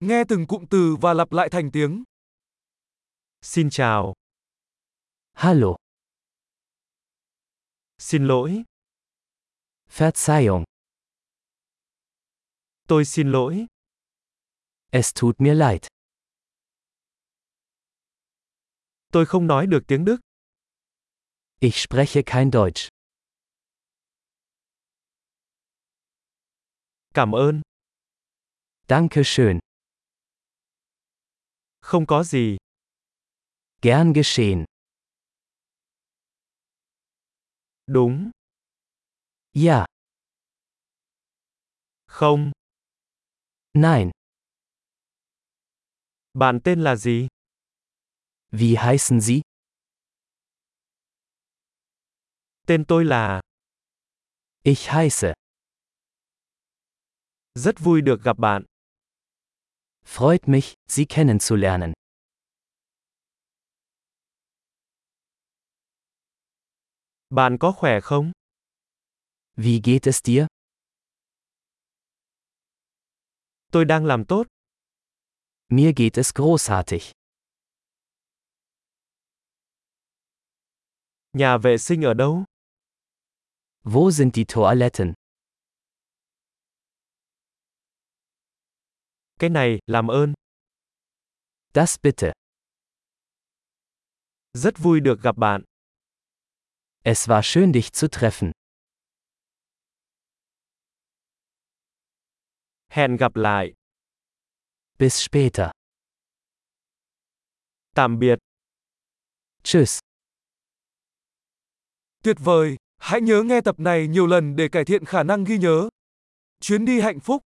Nghe từng cụm từ và lặp lại thành tiếng. Xin chào, Hallo, xin lỗi, Verzeihung, tôi xin lỗi, es tut mir leid. tôi không nói được tiếng Đức. Ich spreche kein Deutsch. Cảm ơn, Danke schön. Không có gì, Gern geschehen. đúng, Ja, không, nein. bạn tên là gì? Wie heißen Sie? Tên tôi là, Ich heiße. rất vui được gặp bạn. Freut mich, Sie kennenzulernen. Bạn có khỏe không? Wie geht es dir? Tôi đang làm tốt. Mir geht es großartig. Nhà vệ sinh ở đâu? Wo sind die Toiletten? Cái này, làm ơn. Das bitte. Rất vui được gặp bạn. Es war schön dich zu treffen. Hẹn gặp lại. Bis später. Tạm biệt. Tschüss. Tuyệt vời! Hãy nhớ nghe tập này nhiều lần để cải thiện khả năng ghi nhớ. Chuyến đi hạnh phúc